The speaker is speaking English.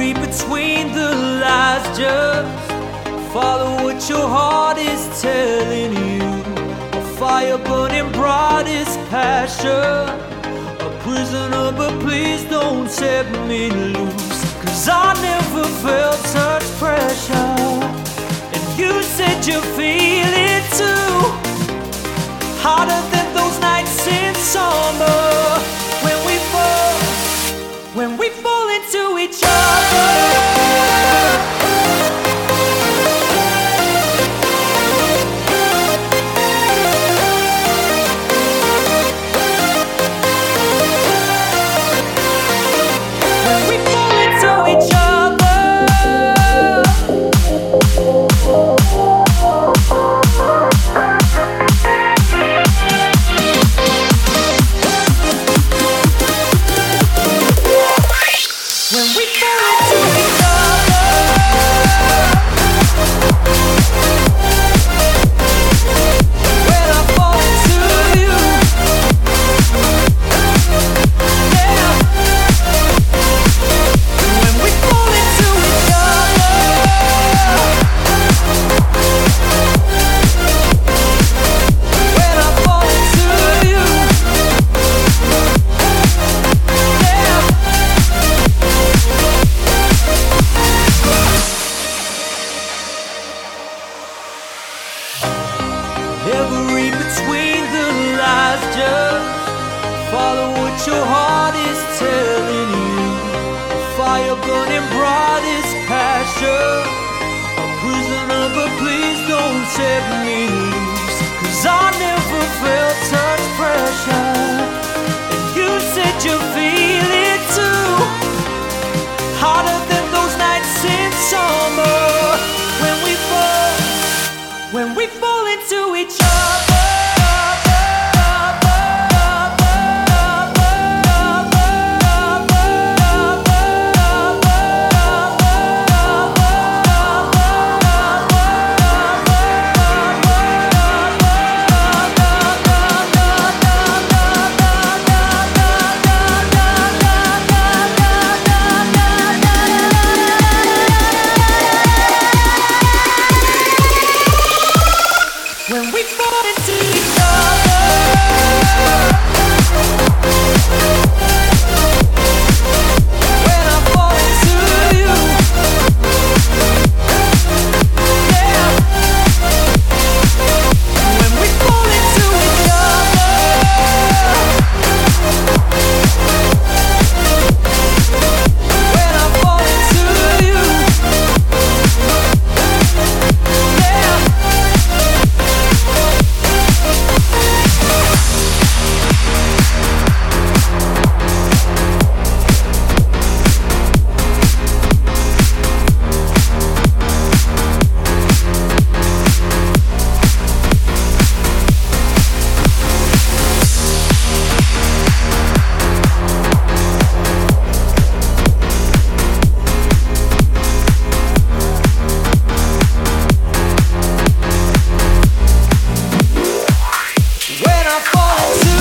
Read between the lies, just follow what your heart is telling you. A fire burning bright is passion. A prisoner, but please don't set me loose. Cause I never felt such pressure. And you said you feel into each other. Never read between the lies, just follow what your heart is telling you. A fire burning bright is passion. A prisoner, but please don't set me loose. Fall to